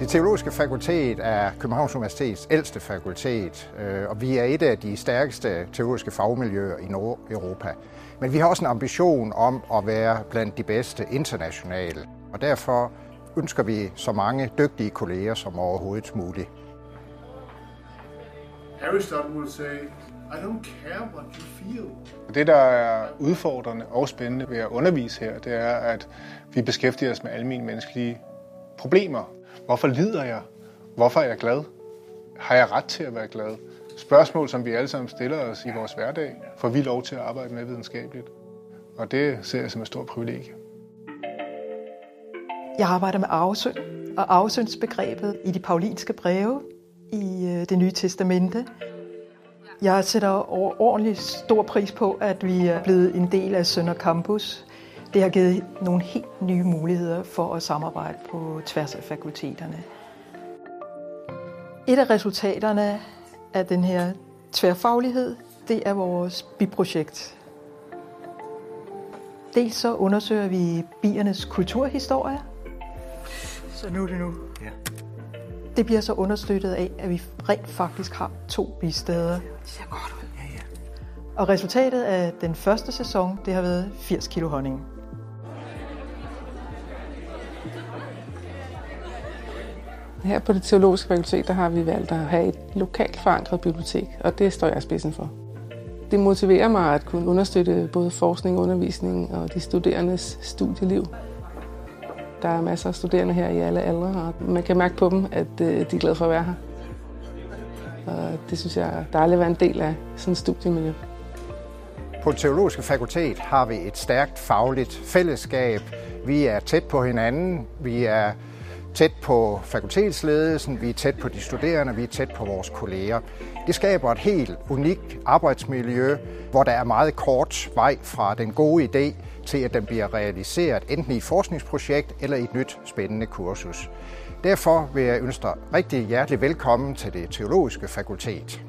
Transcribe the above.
Det teologiske fakultet er Københavns Universitets ældste fakultet, øh, og vi er et af de stærkeste teologiske fagmiljøer i Nordeuropa. Men vi har også en ambition om at være blandt de bedste internationale, og derfor ønsker vi så mange dygtige kolleger som overhovedet muligt. Aristotle would say, I don't care what you feel. Det, der er udfordrende og spændende ved at undervise her, det er, at vi beskæftiger os med alle mine menneskelige problemer. Hvorfor lider jeg? Hvorfor er jeg glad? Har jeg ret til at være glad? Spørgsmål, som vi alle sammen stiller os i vores hverdag, får vi lov til at arbejde med videnskabeligt. Og det ser jeg som et stort privilegie. Jeg arbejder med arvesynd og arvesyndsbegrebet i de paulinske breve i øh, det nye testamente. Jeg sætter overordentlig stor pris på, at vi er blevet en del af Sønder Campus. Det har givet nogle helt nye muligheder for at samarbejde på tværs af fakulteterne. Et af resultaterne af den her tværfaglighed, det er vores biprojekt. Dels så undersøger vi biernes kulturhistorie. Så nu er det nu. Ja. Det bliver så understøttet af, at vi rent faktisk har to bisteder. Det ser godt ud. Ja, ja. Og resultatet af den første sæson, det har været 80 kilo honning. Her på det teologiske fakultet, der har vi valgt at have et lokalt forankret bibliotek, og det står jeg spidsen for. Det motiverer mig at kunne understøtte både forskning, undervisning og de studerendes studieliv. Der er masser af studerende her i alle aldre, og man kan mærke på dem, at øh, de er glade for at være her. Og det synes jeg er dejligt at være en del af sådan et studiemiljø. På teologiske fakultet har vi et stærkt fagligt fællesskab. Vi er tæt på hinanden. Vi er tæt på fakultetsledelsen, vi er tæt på de studerende, vi er tæt på vores kolleger. Det skaber et helt unikt arbejdsmiljø, hvor der er meget kort vej fra den gode idé til, at den bliver realiseret enten i et forskningsprojekt eller i et nyt spændende kursus. Derfor vil jeg ønske dig rigtig hjertelig velkommen til det teologiske fakultet.